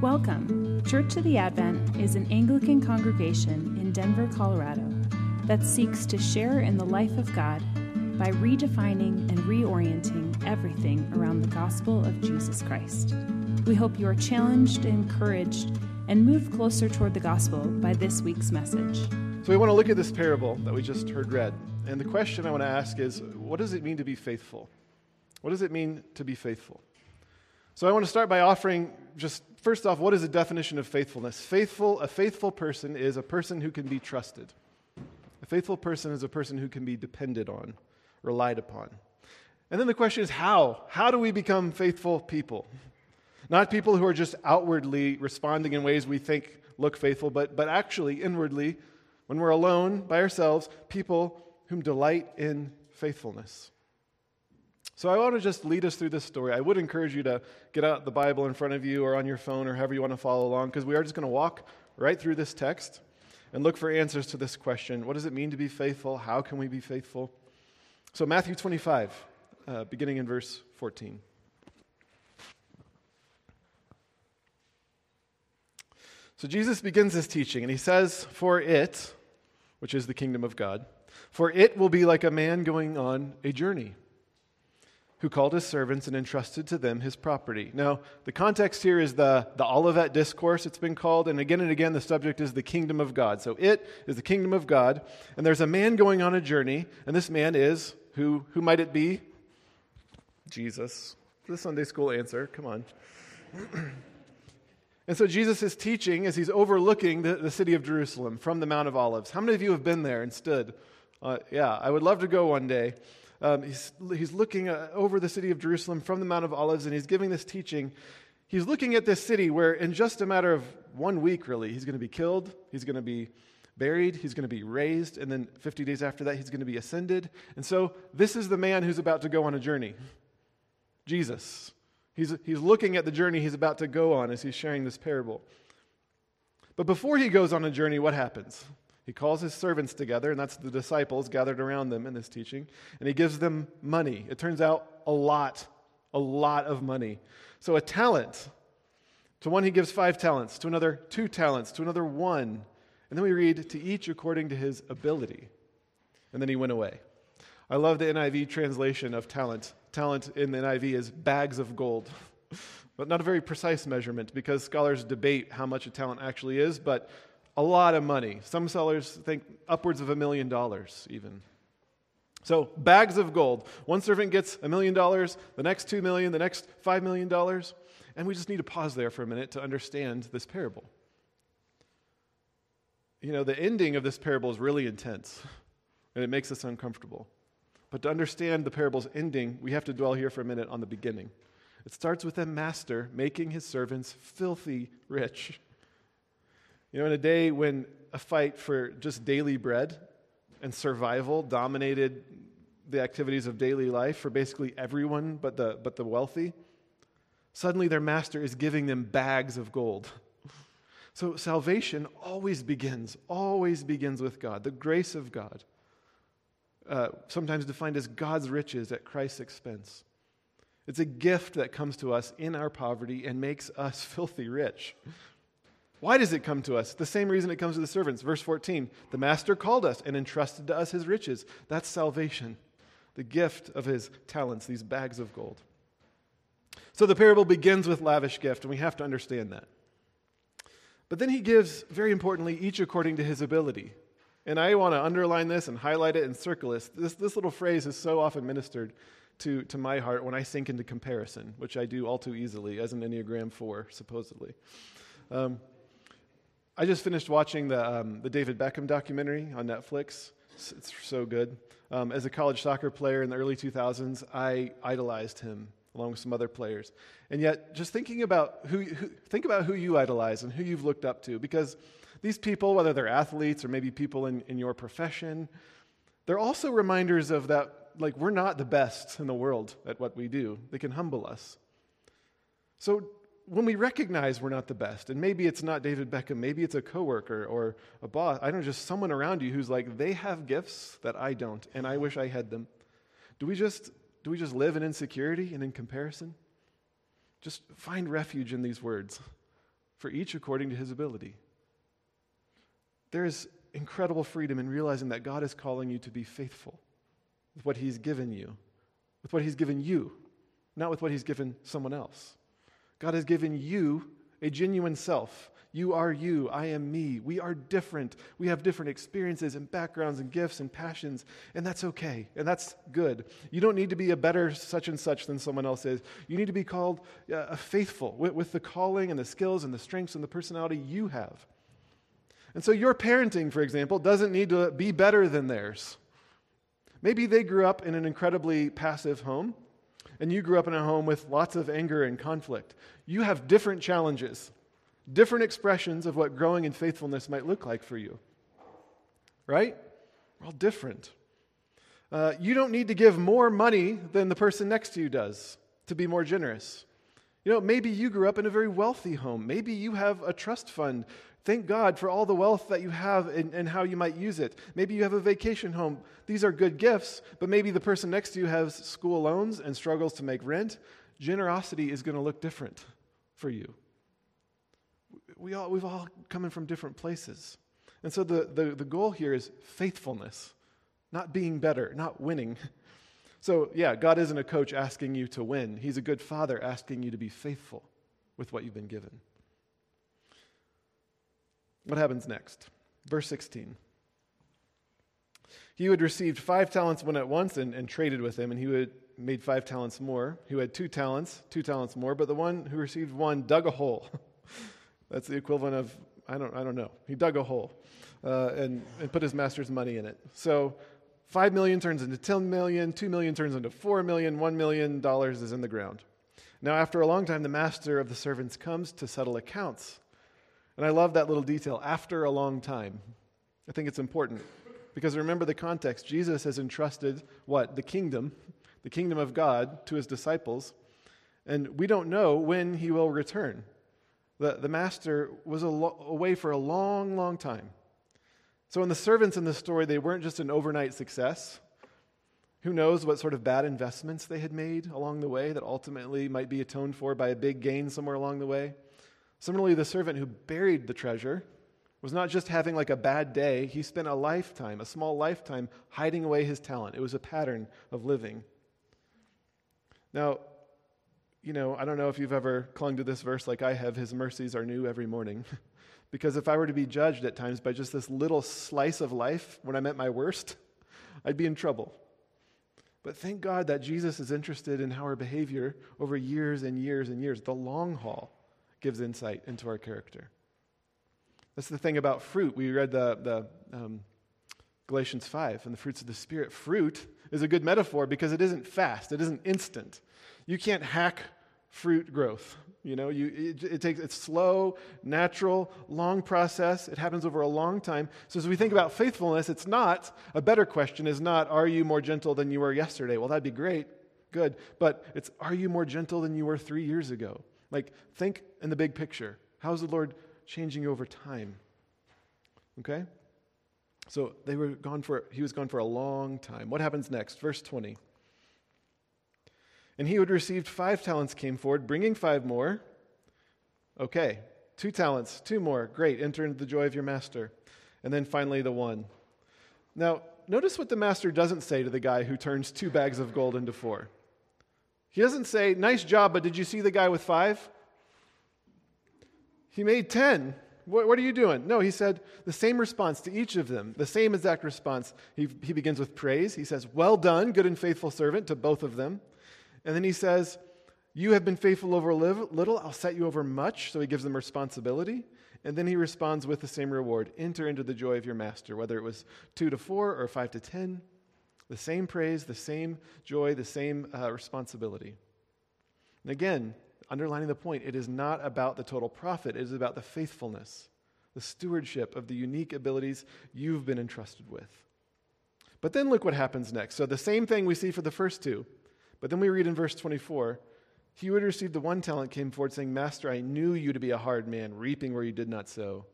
Welcome. Church of the Advent is an Anglican congregation in Denver, Colorado that seeks to share in the life of God by redefining and reorienting everything around the gospel of Jesus Christ. We hope you are challenged, encouraged, and moved closer toward the gospel by this week's message. So, we want to look at this parable that we just heard read. And the question I want to ask is what does it mean to be faithful? What does it mean to be faithful? So I want to start by offering just first off, what is the definition of faithfulness? Faithful, a faithful person is a person who can be trusted. A faithful person is a person who can be depended on, relied upon. And then the question is how? How do we become faithful people? Not people who are just outwardly responding in ways we think look faithful, but, but actually inwardly, when we're alone by ourselves, people whom delight in faithfulness. So I want to just lead us through this story. I would encourage you to get out the Bible in front of you or on your phone or however you want to follow along because we are just going to walk right through this text and look for answers to this question What does it mean to be faithful? How can we be faithful? So, Matthew 25, uh, beginning in verse 14. So, Jesus begins his teaching and he says, For it, which is the kingdom of God, for it will be like a man going on a journey who called his servants and entrusted to them his property. Now, the context here is the, the Olivet Discourse, it's been called, and again and again the subject is the kingdom of God. So it is the kingdom of God, and there's a man going on a journey, and this man is, who, who might it be? Jesus. The Sunday school answer, come on. and so Jesus is teaching as he's overlooking the, the city of Jerusalem from the Mount of Olives. How many of you have been there and stood? Uh, yeah, I would love to go one day. Um, he's, he's looking uh, over the city of Jerusalem from the Mount of Olives, and he's giving this teaching. He's looking at this city where, in just a matter of one week, really, he's going to be killed, he's going to be buried, he's going to be raised, and then 50 days after that, he's going to be ascended. And so, this is the man who's about to go on a journey Jesus. He's, he's looking at the journey he's about to go on as he's sharing this parable. But before he goes on a journey, what happens? He calls his servants together, and that's the disciples gathered around them in this teaching, and he gives them money. It turns out a lot, a lot of money. So, a talent. To one, he gives five talents, to another, two talents, to another, one. And then we read, to each according to his ability. And then he went away. I love the NIV translation of talent. Talent in the NIV is bags of gold, but not a very precise measurement because scholars debate how much a talent actually is, but a lot of money. Some sellers think upwards of a million dollars, even. So, bags of gold. One servant gets a million dollars, the next two million, the next five million dollars. And we just need to pause there for a minute to understand this parable. You know, the ending of this parable is really intense, and it makes us uncomfortable. But to understand the parable's ending, we have to dwell here for a minute on the beginning. It starts with a master making his servants filthy rich. You know, in a day when a fight for just daily bread and survival dominated the activities of daily life for basically everyone but the, but the wealthy, suddenly their master is giving them bags of gold. So salvation always begins, always begins with God, the grace of God, uh, sometimes defined as God's riches at Christ's expense. It's a gift that comes to us in our poverty and makes us filthy rich. Why does it come to us? The same reason it comes to the servants. Verse 14 The master called us and entrusted to us his riches. That's salvation, the gift of his talents, these bags of gold. So the parable begins with lavish gift, and we have to understand that. But then he gives, very importantly, each according to his ability. And I want to underline this and highlight it and circle this. This, this little phrase is so often ministered to, to my heart when I sink into comparison, which I do all too easily as an Enneagram 4, supposedly. Um, I just finished watching the, um, the David Beckham documentary on Netflix. It's, it's so good. Um, as a college soccer player in the early 2000s, I idolized him along with some other players. And yet, just thinking about who, who, think about who you idolize and who you've looked up to, because these people, whether they're athletes or maybe people in, in your profession, they're also reminders of that, like, we're not the best in the world at what we do. They can humble us. So when we recognize we're not the best, and maybe it's not David Beckham, maybe it's a coworker or a boss, I don't know, just someone around you who's like, they have gifts that I don't, and I wish I had them. Do we just do we just live in insecurity and in comparison? Just find refuge in these words. for each according to his ability. There is incredible freedom in realizing that God is calling you to be faithful with what he's given you, with what he's given you, not with what he's given someone else. God has given you a genuine self. You are you, I am me. We are different. We have different experiences and backgrounds and gifts and passions, and that's okay, and that's good. You don't need to be a better such and such than someone else is. You need to be called uh, faithful with, with the calling and the skills and the strengths and the personality you have. And so, your parenting, for example, doesn't need to be better than theirs. Maybe they grew up in an incredibly passive home, and you grew up in a home with lots of anger and conflict. You have different challenges different expressions of what growing in faithfulness might look like for you. Right? We're all different. Uh, you don't need to give more money than the person next to you does to be more generous. You know, maybe you grew up in a very wealthy home. Maybe you have a trust fund. Thank God for all the wealth that you have and, and, how you might use it. Maybe you have a vacation home. These are good gifts, but maybe the person next to you has school loans and struggles to make rent. Generosity is going to look different for you we all, we've all coming from different places. And so the, the, the goal here is faithfulness, not being better, not winning. So, yeah, God isn't a coach asking you to win. He's a good father asking you to be faithful with what you've been given. What happens next? Verse 16. He who had received five talents went at once and, and traded with him, and he who had made five talents more, who had two talents, two talents more, but the one who received one dug a hole That's the equivalent of, I don't, I don't know. He dug a hole uh, and, and put his master's money in it. So 5 million turns into 10 million, 2 million turns into 4 million, 1 million dollars is in the ground. Now, after a long time, the master of the servants comes to settle accounts. And I love that little detail after a long time. I think it's important because remember the context. Jesus has entrusted what? The kingdom, the kingdom of God, to his disciples. And we don't know when he will return. The, the master was away for a long, long time. So, in the servants in the story, they weren't just an overnight success. Who knows what sort of bad investments they had made along the way that ultimately might be atoned for by a big gain somewhere along the way? Similarly, the servant who buried the treasure was not just having like a bad day, he spent a lifetime, a small lifetime, hiding away his talent. It was a pattern of living. Now, you know, I don't know if you've ever clung to this verse like I have His mercies are new every morning. because if I were to be judged at times by just this little slice of life when I'm at my worst, I'd be in trouble. But thank God that Jesus is interested in how our behavior over years and years and years, the long haul, gives insight into our character. That's the thing about fruit. We read the, the um, Galatians 5 and the fruits of the Spirit. Fruit is a good metaphor because it isn't fast, it isn't instant. You can't hack fruit growth. You know, you, it, it, takes it's slow, natural, long process. It happens over a long time. So as we think about faithfulness, it's not a better question. Is not are you more gentle than you were yesterday? Well, that'd be great, good. But it's are you more gentle than you were three years ago? Like think in the big picture. How's the Lord changing you over time? Okay. So they were gone for he was gone for a long time. What happens next? Verse twenty. And he who had received five talents came forward, bringing five more. Okay, two talents, two more. Great, enter into the joy of your master. And then finally, the one. Now, notice what the master doesn't say to the guy who turns two bags of gold into four. He doesn't say, Nice job, but did you see the guy with five? He made ten. What, what, are you doing? No, he said the same response to each of them, the same exact response. He, he begins with praise. He says, Well done, good and faithful servant, to both of them. And then he says, You have been faithful over little, I'll set you over much. So he gives them responsibility. And then he responds with the same reward enter into the joy of your master, whether it was two to four or five to ten. The same praise, the same joy, the same uh, responsibility. And again, underlining the point, it is not about the total profit, it is about the faithfulness, the stewardship of the unique abilities you've been entrusted with. But then look what happens next. So, the same thing we see for the first two. But then we read in verse 24 He who had received the one talent came forward, saying, Master, I knew you to be a hard man, reaping where you did not sow,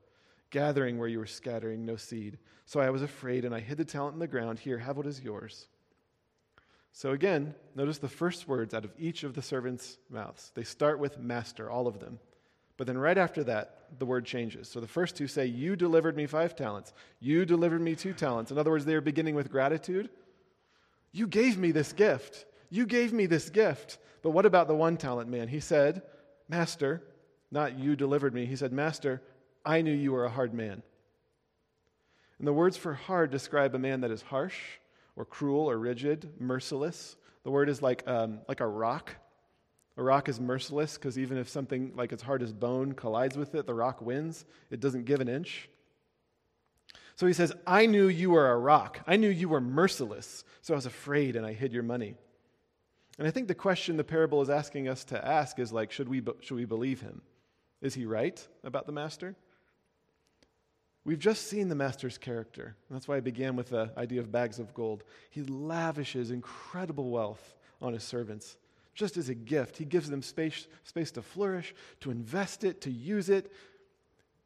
gathering where you were scattering no seed. So I was afraid, and I hid the talent in the ground. Here, have what is yours. So again, notice the first words out of each of the servants' mouths. They start with master, all of them. But then right after that, the word changes. So the first two say, You delivered me five talents. You delivered me two talents. In other words, they are beginning with gratitude. You gave me this gift. You gave me this gift. But what about the one talent man? He said, Master, not you delivered me. He said, Master, I knew you were a hard man. And the words for hard describe a man that is harsh or cruel or rigid, merciless. The word is like, um, like a rock a rock is merciless because even if something like as hard as bone collides with it, the rock wins. It doesn't give an inch. So he says, I knew you were a rock. I knew you were merciless. So I was afraid and I hid your money. And I think the question the parable is asking us to ask is like, should we, should we believe him? Is he right about the master? We've just seen the master's character. That's why I began with the idea of bags of gold. He lavishes incredible wealth on his servants just as a gift. He gives them space, space to flourish, to invest it, to use it.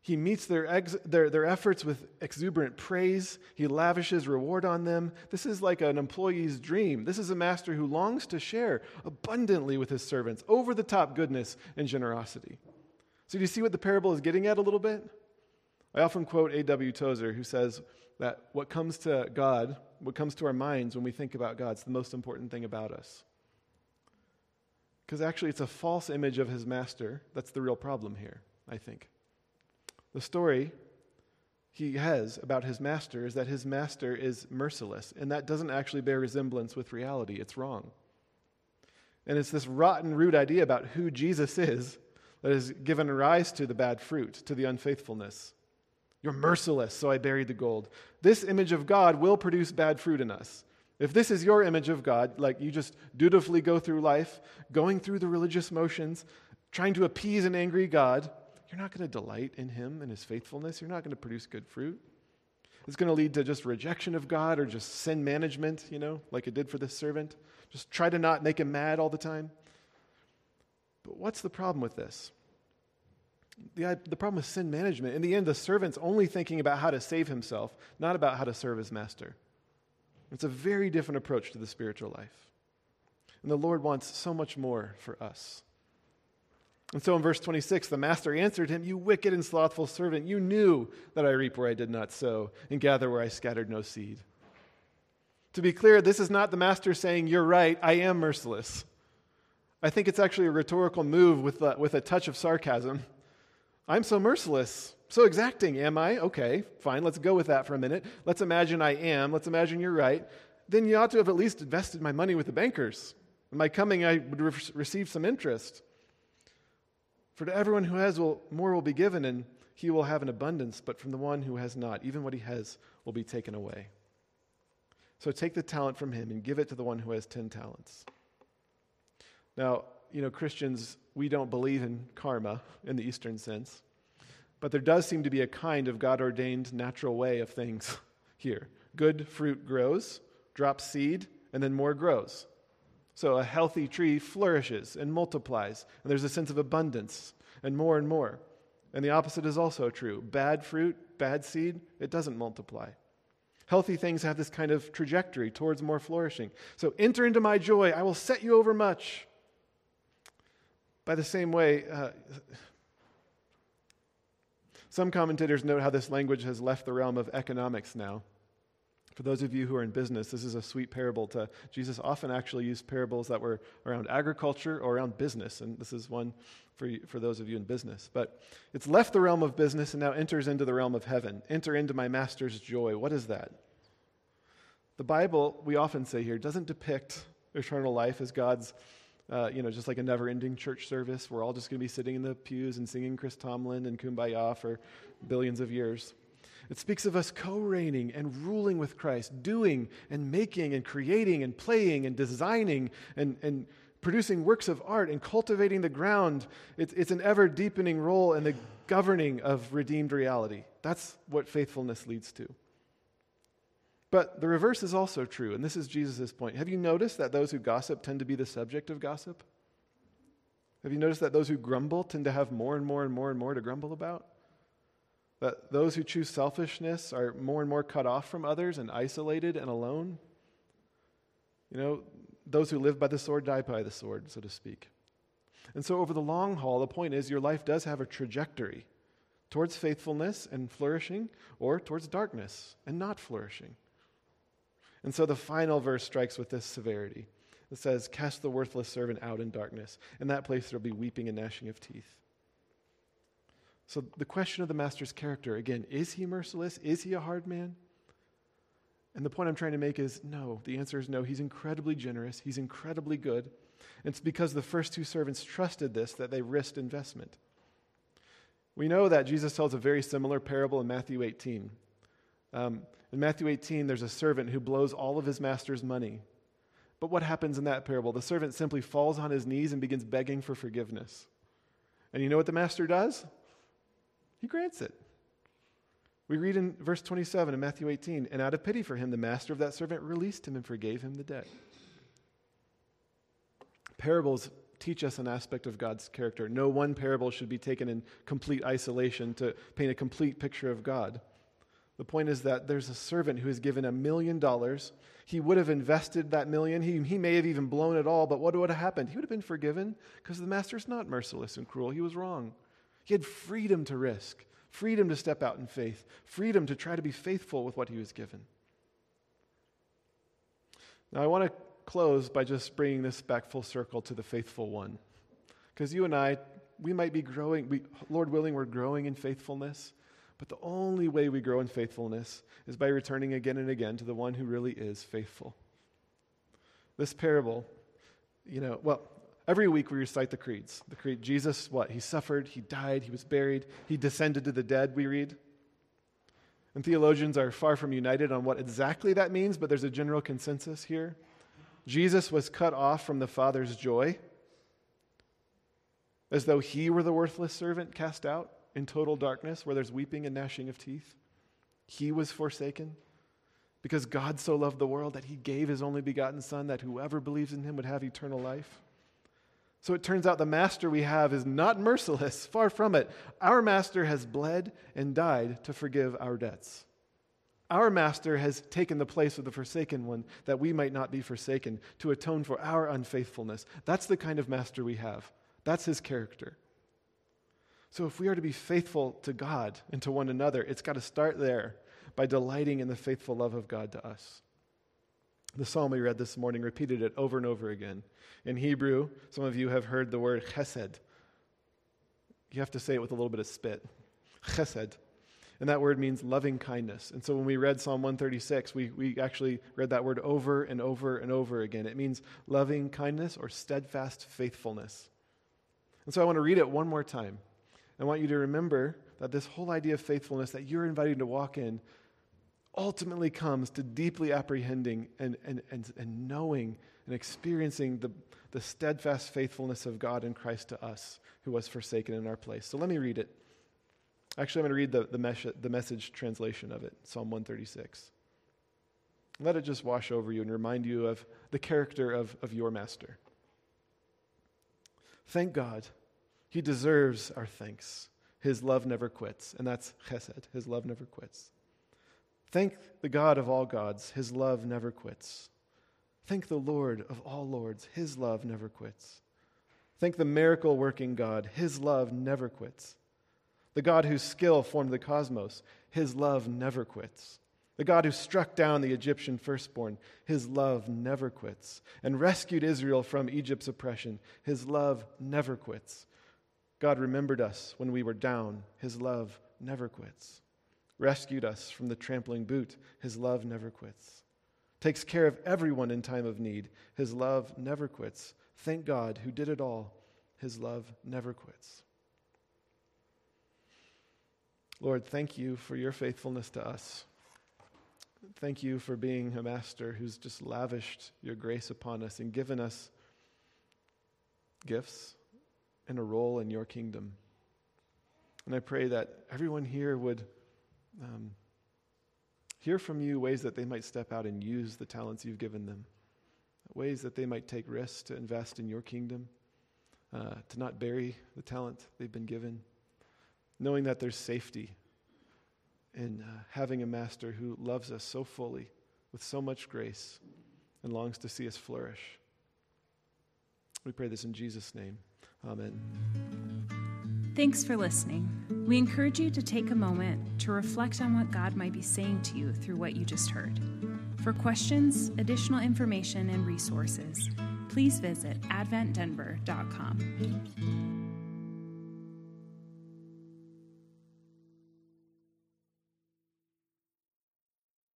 He meets their, ex, their, their efforts with exuberant praise. He lavishes reward on them. This is like an employee's dream. This is a master who longs to share abundantly with his servants, over the top goodness and generosity. So, do you see what the parable is getting at a little bit? I often quote A.W. Tozer, who says that what comes to God, what comes to our minds when we think about God, is the most important thing about us. Because actually, it's a false image of his master that's the real problem here, I think. The story he has about his master is that his master is merciless, and that doesn't actually bear resemblance with reality. It's wrong. And it's this rotten root idea about who Jesus is that has given rise to the bad fruit, to the unfaithfulness. You're merciless, so I buried the gold. This image of God will produce bad fruit in us. If this is your image of God, like you just dutifully go through life, going through the religious motions, trying to appease an angry God, you're not going to delight in Him and His faithfulness. You're not going to produce good fruit. It's going to lead to just rejection of God or just sin management, you know, like it did for this servant. Just try to not make him mad all the time. But what's the problem with this? The, the problem with sin management, in the end, the servant's only thinking about how to save himself, not about how to serve his master. It's a very different approach to the spiritual life. And the Lord wants so much more for us. And so in verse 26, the master answered him, You wicked and slothful servant, you knew that I reap where I did not sow and gather where I scattered no seed. To be clear, this is not the master saying, You're right, I am merciless. I think it's actually a rhetorical move with a, with a touch of sarcasm. I'm so merciless. So exacting, am I? Okay, fine, let's go with that for a minute. Let's imagine I am. Let's imagine you're right. Then you ought to have at least invested my money with the bankers. In my coming, I would re- receive some interest. For to everyone who has, will, more will be given, and he will have an abundance, but from the one who has not, even what he has will be taken away. So take the talent from him and give it to the one who has 10 talents. Now, you know, Christians, we don't believe in karma in the Eastern sense. But there does seem to be a kind of God ordained natural way of things here. Good fruit grows, drops seed, and then more grows. So a healthy tree flourishes and multiplies, and there's a sense of abundance and more and more. And the opposite is also true. Bad fruit, bad seed, it doesn't multiply. Healthy things have this kind of trajectory towards more flourishing. So enter into my joy, I will set you over much. By the same way, uh, some commentators note how this language has left the realm of economics now. For those of you who are in business, this is a sweet parable to Jesus often actually used parables that were around agriculture or around business, and this is one for, for those of you in business. But it's left the realm of business and now enters into the realm of heaven. Enter into my master's joy. What is that? The Bible, we often say here, doesn't depict eternal life as God's uh, you know, just like a never ending church service. We're all just going to be sitting in the pews and singing Chris Tomlin and Kumbaya for billions of years. It speaks of us co reigning and ruling with Christ, doing and making and creating and playing and designing and, and producing works of art and cultivating the ground. It's, it's an ever deepening role in the governing of redeemed reality. That's what faithfulness leads to. But the reverse is also true, and this is Jesus' point. Have you noticed that those who gossip tend to be the subject of gossip? Have you noticed that those who grumble tend to have more and more and more and more to grumble about? That those who choose selfishness are more and more cut off from others and isolated and alone? You know, those who live by the sword die by the sword, so to speak. And so, over the long haul, the point is your life does have a trajectory towards faithfulness and flourishing, or towards darkness and not flourishing. And so, the final verse strikes with this severity. It says, Cast the worthless servant out in darkness. In that place, there will be weeping and gnashing of teeth. So, the question of the master's character again, is he merciless? Is he a hard man? And the point I'm trying to make is no. The answer is no. He's incredibly generous, he's incredibly good. It's because the first two servants trusted this that they risked investment. We know that Jesus tells a very similar parable in Matthew 18. Um, in Matthew 18, there's a servant who blows all of his master's money. But what happens in that parable? The servant simply falls on his knees and begins begging for forgiveness. And you know what the master does? He grants it. We read in verse 27 in Matthew 18, and out of pity for him, the master of that servant released him and forgave him the debt. Parables teach us an aspect of God's character. No one parable should be taken in complete isolation to paint a complete picture of God. The point is that there's a servant who is given a million dollars. He would have invested that million. He, he may have even blown it all, but what would have happened? He would have been forgiven because the master's not merciless and cruel. He was wrong. He had freedom to risk, freedom to step out in faith, freedom to try to be faithful with what he was given. Now, I want to close by just bringing this back full circle to the faithful one. Because you and I, we might be growing, we, Lord willing, we're growing in faithfulness. But the only way we grow in faithfulness is by returning again and again to the one who really is faithful. This parable, you know, well, every week we recite the creeds. The creed, Jesus, what? He suffered, he died, he was buried, he descended to the dead, we read. And theologians are far from united on what exactly that means, but there's a general consensus here. Jesus was cut off from the Father's joy, as though he were the worthless servant cast out in total darkness where there's weeping and gnashing of teeth. He was forsaken because God so loved the world that he gave his only begotten Son that whoever believes in him would have eternal life. So it turns out the master we have is not merciless, far from it. Our master has bled and died to forgive our debts. Our master has taken the place of the forsaken one that we might not be forsaken to atone for our unfaithfulness. That's the kind of master we have. That's his character. So, if we are to be faithful to God and to one another, it's got to start there by delighting in the faithful love of God to us. The psalm we read this morning repeated it over and over again. In Hebrew, some of you have heard the word chesed. You have to say it with a little bit of spit. Chesed. And that word means loving kindness. And so when we read Psalm 136, we, we actually read that word over and over and over again. It means loving kindness or steadfast faithfulness. And so I want to read it one more time. I want you to remember that this whole idea of faithfulness that you're invited to walk in ultimately comes to deeply apprehending and, and, and, and knowing and experiencing the, the steadfast faithfulness of God in Christ to us who was forsaken in our place. So let me read it. Actually, I'm going to read the, the, the message translation of it, Psalm 136. Let it just wash over you and remind you of the character of, of your master. Thank God he deserves our thanks. His love never quits. And that's chesed. His love never quits. Thank the God of all gods. His love never quits. Thank the Lord of all lords. His love never quits. Thank the miracle working God. His love never quits. The God whose skill formed the cosmos. His love never quits. The God who struck down the Egyptian firstborn, his love never quits, and rescued Israel from Egypt's oppression, his love never quits. God remembered us when we were down. His love never quits. Rescued us from the trampling boot. His love never quits. Takes care of everyone in time of need. His love never quits. Thank God who did it all. His love never quits. Lord, thank you for your faithfulness to us. Thank you for being a master who's just lavished your grace upon us and given us gifts and a role in your kingdom. And I pray that everyone here would um, hear from you ways that they might step out and use the talents you've given them, ways that they might take risks to invest in your kingdom, uh, to not bury the talent they've been given, knowing that there's safety in uh, having a master who loves us so fully with so much grace and longs to see us flourish. We pray this in Jesus' name. Amen. Thanks for listening. We encourage you to take a moment to reflect on what God might be saying to you through what you just heard. For questions, additional information, and resources, please visit adventdenver.com.